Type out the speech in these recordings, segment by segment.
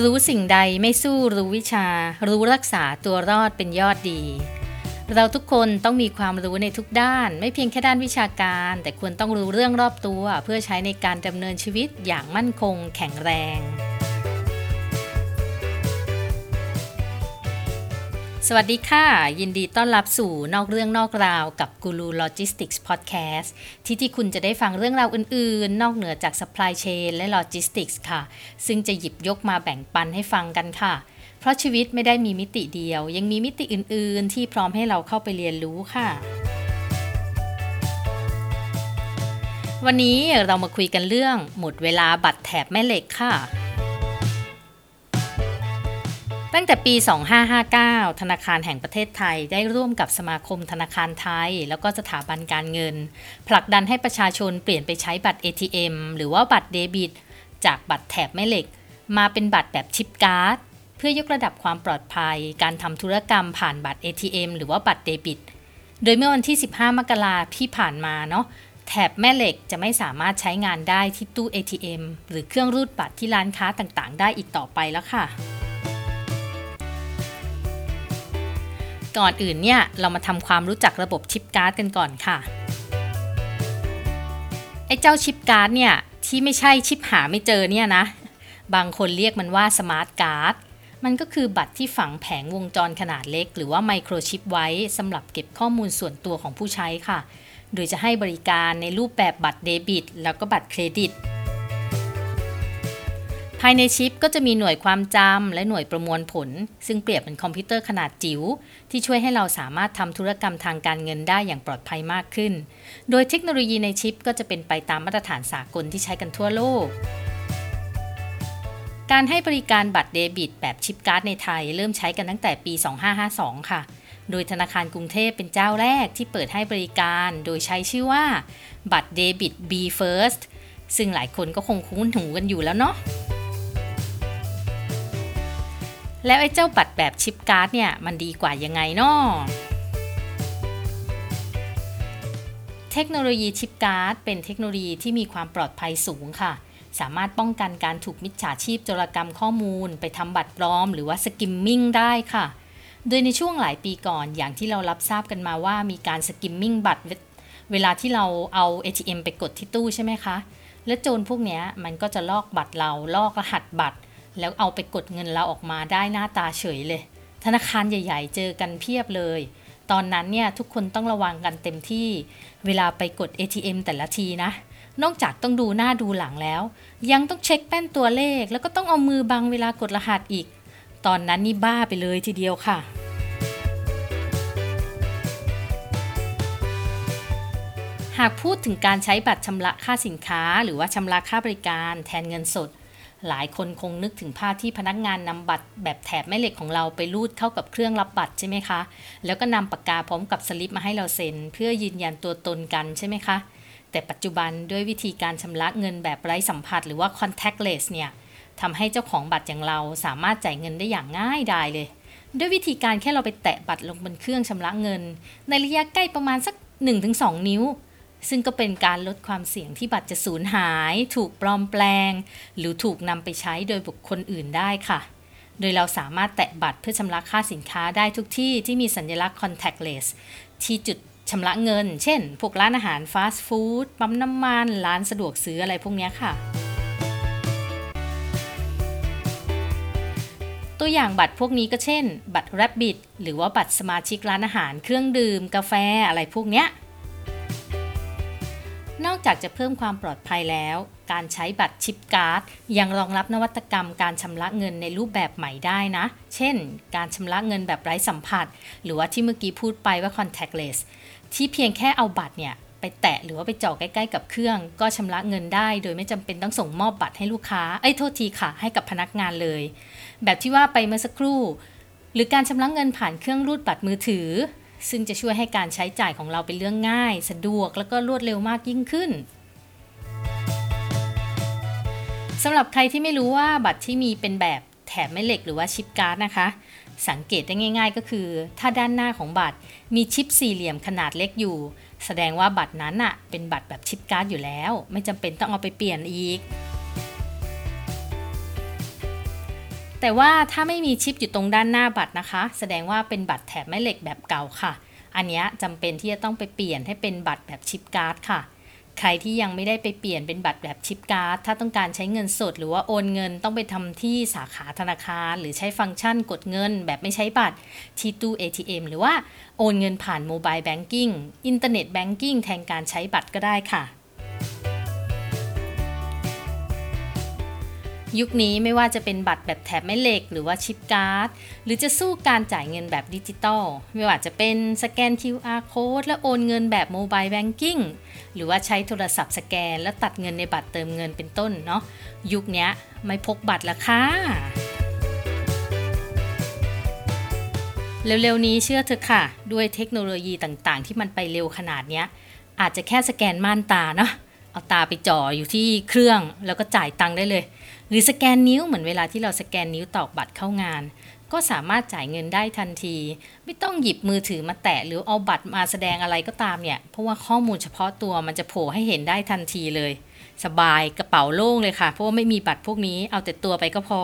รู้สิ่งใดไม่สู้รู้วิชา รู้รักษาตัวรอดเป็นยอดดี เราทุกคนต้องมีความรู้ในทุกด้าน ไม่เพียงแค่ด้านวิชาการ แต่ควรต้องรู้เรื่องรอบตัว เพื่อใช้ในการดำเนินชีวิตอย่างมั่นคงแข็งแรง สวัสดีค่ะ ยินดีต้อนรับสู่นอกเรื่องนอกราวกับกูรูโลจิสติกส์พอดแคสต์ที่ที่คุณจะได้ฟังเรื่องราวอื่นๆ นอกเหนือจาก supply chain และ logistics ค่ะ ซึ่งจะหยิบยกมาแบ่งปันให้ฟังกันค่ะ เพราะชีวิตไม่ได้มีมิติเดียว ยังมีมิติอื่นๆ ที่พร้อมให้เราเข้าไปเรียนรู้ค่ะ วันนี้เรามาคุยกันเรื่องหมดเวลาบัตรแถบแม่เหล็กค่ะ ตั้งแต่ปี 2559 ธนาคารแห่งประเทศไทยได้ร่วมกับสมาคมธนาคารไทย แล้วก็สถาบันการเงิน ผลักดันให้ประชาชนเปลี่ยนไปใช้บัตร ATM หรือว่าบัตรเดบิต จากบัตรแถบแม่เหล็ก มาเป็นบัตรแบบชิปการ์ด เพื่อยกระดับความปลอดภัย การทำธุรกรรมผ่านบัตร ATM หรือว่าบัตรเดบิต โดยเมื่อวันที่ 15 มกราที่ผ่านมาเนาะแถบแม่เหล็กจะไม่สามารถใช้งานได้ที่ตู้ ATM หรือเครื่องรูดบัตรที่ร้านค้าต่างๆ ได้อีกต่อไปแล้วค่ะ ก่อนอื่นเนี่ยเรามาทำความรู้จักระบบชิปการ์ดกันก่อนค่ะไอ้เจ้าชิปการ์ดเนี่ยที่ไม่ใช่ชิปหาไม่เจอเนี่ยนะบางคนเรียกมันว่าสมาร์ทการ์ดมันก็คือบัตรที่ฝังแผงวงจรขนาดเล็ก หรือว่าไมโครชิปไว้สำหรับเก็บข้อมูลส่วนตัวของผู้ใช้ค่ะ โดยจะให้บริการในรูปแบบบัตรเดบิต แล้วก็บัตรเครดิต ภายในชิปก็จะมีหน่วยความจำและหน่วยประมวลผล ซึ่งเปรียบเป็นคอมพิวเตอร์ขนาดจิ๋วที่ช่วยให้เราสามารถทำธุรกรรมทางการเงินได้อย่างปลอดภัยมากขึ้น โดยเทคโนโลยีในชิปก็จะเป็นไปตามมาตรฐานสากลที่ใช้กันทั่วโลก การให้บริการบัตรเดบิต แบบชิปการ์ดในไทย เริ่มใช้กันตั้งแต่ปี 2552 ค่ะ โดยธนาคารกรุงเทพเป็นเจ้าแรกที่เปิดให้บริการ โดยใช้ชื่อว่า บัตรเดบิต B First ซึ่งหลายคนก็คงคุ้นหูกันอยู่แล้วเนาะ แล้วไอ้เจ้าบัตรแบบชิปการ์ดเนี่ยมันดีกว่ายังไงเนาะเทคโนโลยีชิปการ์ดเป็นเทคโนโลยีที่มีความปลอดภัยสูงค่ะ สามารถป้องกันการถูกมิจฉาชีพโจรกรรมข้อมูล ไปทำบัตรปลอม หรือว่า skimming ได้ค่ะ โดยในช่วงหลายปีก่อนอย่างที่เรารับทราบกันมาว่ามีการ skimming บัตรเวลาที่เราเอา ATM ไปกดที่ตู้ใช่ไหมคะ และโจรพวกนี้มันก็จะลอกบัตรเราลอกรหัสบัตร แล้วเอาไปกดเงินเราออกมาได้หน้าตาเฉยเลย ธนาคารใหญ่ ๆ เจอกันเพียบเลย ตอนนั้นเนี่ยทุกคนต้องระวังกันเต็มที่ เวลาไปกด ATM แต่ละทีนะ นอกจากต้องดูหน้าดูหลังแล้ว ยังต้องเช็คแป้นตัวเลข แล้วก็ต้องเอามือบังเวลากดรหัสอีก ตอนนั้นนี่บ้าไปเลยทีเดียวค่ะหากพูดถึงการใช้บัตรชำระค่าสินค้า หรือว่าชำระค่าบริการแทนเงินสด หลายคนคงนึกถึงภาพที่พนักงานนำบัตรแบบแถบแม่เหล็กของเราไปรูดเข้ากับเครื่องรับบัตรใช่ไหมคะ แล้วก็นำปากกาพร้อมกับสลิปมาให้เราเซ็น เพื่อยืนยันตัวตนกันใช่ไหมคะ แต่ปัจจุบันด้วยวิธีการชำระเงินแบบไร้สัมผัสหรือว่า contactless เนี่ยทำให้เจ้าของบัตรอย่างเราสามารถจ่ายเงินได้อย่างง่ายดายเลย ด้วยวิธีการแค่เราไปแตะบัตรลงบนเครื่องชำระเงิน ในระยะใกล้ประมาณสัก 1-2 นิ้ว ซึ่งก็เป็นการลดความเสี่ยงที่บัตรจะสูญหาย ถูกปลอมแปลง หรือถูกนำไปใช้โดยบุคคลอื่นได้ค่ะ โดยเราสามารถแตะบัตรเพื่อชำระค่าสินค้าได้ทุกที่ที่มีสัญลักษณ์ contactless ที่จุดชำระเงิน เช่น พวกร้านอาหารฟาสต์ฟู้ด ปั๊มน้ำมัน ร้านสะดวกซื้ออะไรพวกนี้ค่ะ ตัวอย่างบัตรพวกนี้ก็เช่น บัตร Rabbit หรือว่าบัตรสมาชิกร้านอาหาร เครื่องดื่ม กาแฟอะไรพวกเนี้ย นอกจากจะเพิ่มความปลอดภัยแล้ว การใช้บัตรชิปการ์ด ยังรองรับนวัตกรรมการชำระเงินในรูปแบบใหม่ได้นะ เช่น การชำระเงินแบบไร้สัมผัส หรือว่าที่เมื่อกี้พูดไปว่า contactless ที่เพียงแค่เอาบัตรเนี่ยไปแตะหรือว่าไปจ่อใกล้ๆกับเครื่อง ก็ชำระเงินได้ โดยไม่จำเป็นต้องส่งมอบบัตรให้ลูกค้าเอ้ยโทษทีค่ะ ให้กับพนักงานเลย แบบที่ว่าไปเมื่อสักครู่ หรือการชำระเงินผ่านเครื่องรูดบัตรมือถือ ซึ่งจะช่วยให้การใช้จ่ายของเราเป็นเรื่องง่าย สะดวกแล้วก็รวดเร็วมากยิ่งขึ้นสำหรับใครที่ไม่รู้ว่าบัตรที่มีเป็นแบบแถบแม่เหล็กหรือว่าชิปการ์ดนะคะ สังเกตได้ง่าย ๆ ก็คือ ถ้าด้านหน้าของบัตรมีชิปสี่เหลี่ยมขนาดเล็กอยู่ แสดงว่าบัตรนั้นอะเป็นบัตรแบบชิปการ์ดอยู่แล้ว ไม่จำเป็นต้องเอาไปเปลี่ยนอีก แต่ว่าถ้าไม่มีชิปอยู่ตรงด้านหน้าบัตรนะคะ แสดงว่าเป็นบัตรแถบแม่เหล็กแบบเก่าค่ะ อันนี้จำเป็นที่จะต้องไปเปลี่ยนให้เป็นบัตรแบบชิปการ์ดค่ะ ใครที่ยังไม่ได้ไปเปลี่ยนเป็นบัตรแบบชิปการ์ดถ้าต้องการใช้เงินสด หรือว่าโอนเงินต้องไปทำที่สาขาธนาคาร หรือใช้ฟังก์ชันกดเงิน แบบไม่ใช้บัตรที่ตู้ ATM หรือว่าโอนเงินผ่านโมบายแบงกิ้งอินเทอร์เน็ตแบงกิ้งแทนการใช้บัตรก็ได้ค่ะ ยุคนี้ไม่ว่าจะเป็นบัตรแบบแถบแม่เหล็ก หรือว่าชิปการ์ด หรือจะสู้การจ่ายเงินแบบดิจิตอลไม่ว่าจะเป็นสแกน QR code และโอนเงินแบบโมบายแบงกิ้งหรือว่าใช้โทรศัพท์สแกน แล้วตัดเงินในบัตรเติมเงินเป็นต้นเนาะยุคนี้ไม่พกบัตรละค่ะเร็วๆนี้เชื่อเถอะค่ะ ด้วยเทคโนโลยีต่างๆ ที่มันไปเร็วขนาดนี้อาจจะแค่สแกนม่านตาเนาะเอาตาไปจ่ออยู่ที่เครื่องแล้วก็จ่ายตังค์ได้เลย หรือสแกนนิ้วเหมือนเวลาที่เราสแกนนิ้วตอกบัตรเข้างาน ก็สามารถจ่ายเงินได้ทันที ไม่ต้องหยิบมือถือมาแตะหรือเอาบัตรมาแสดงอะไรก็ตามเนี่ย เพราะว่าข้อมูลเฉพาะตัวมันจะโผล่ให้เห็นได้ทันทีเลย สบายกระเป๋าโล่งเลยค่ะ เพราะว่าไม่มีบัตรพวกนี้เอาแต่ตัวไปก็พอ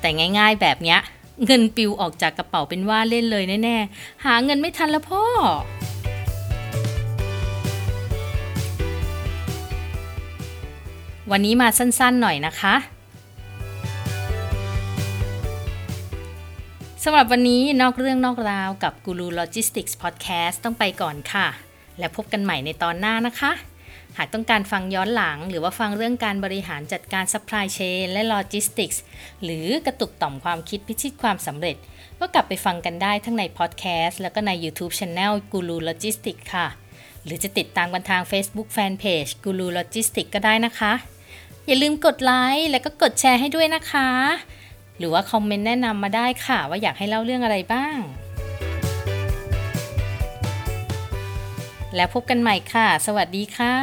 แต่ง่ายๆแบบเนี้ยเงินปิวออกจากกระเป๋าเป็นว่าเล่นเลยแน่ๆหาเงินไม่ทันแล้วพ่อ วันนี้มาสั้นๆหน่อยนะคะสำหรับวันนี้นอกเรื่องนอกราวกับกูรูโลจิสติกส์พอดแคสต์ต้องไปก่อนค่ะ และพบกันใหม่ในตอนหน้านะคะ หากต้องการฟังย้อนหลัง หรือว่าฟังเรื่องการบริหารจัดการ supply chain และ logistics หรือกระตุกต่อมความคิดพิชิตความสำเร็จ ก็กลับไปฟังกันได้ทั้งในพอดแคสต์แล้วก็ใน YouTube Channel กูรูโลจิสติกค่ะ หรือจะติดตามกันทาง Facebook Fanpage กูรูโลจิสติกก็ได้นะคะ อย่าลืมกดไลค์และก็กดแชร์ให้ด้วยนะคะ หรือว่าคอมเมนต์แนะนำมาได้ค่ะ ว่าอยากให้เล่าเรื่องอะไรบ้าง แล้วพบกันใหม่ค่ะ สวัสดีค่ะ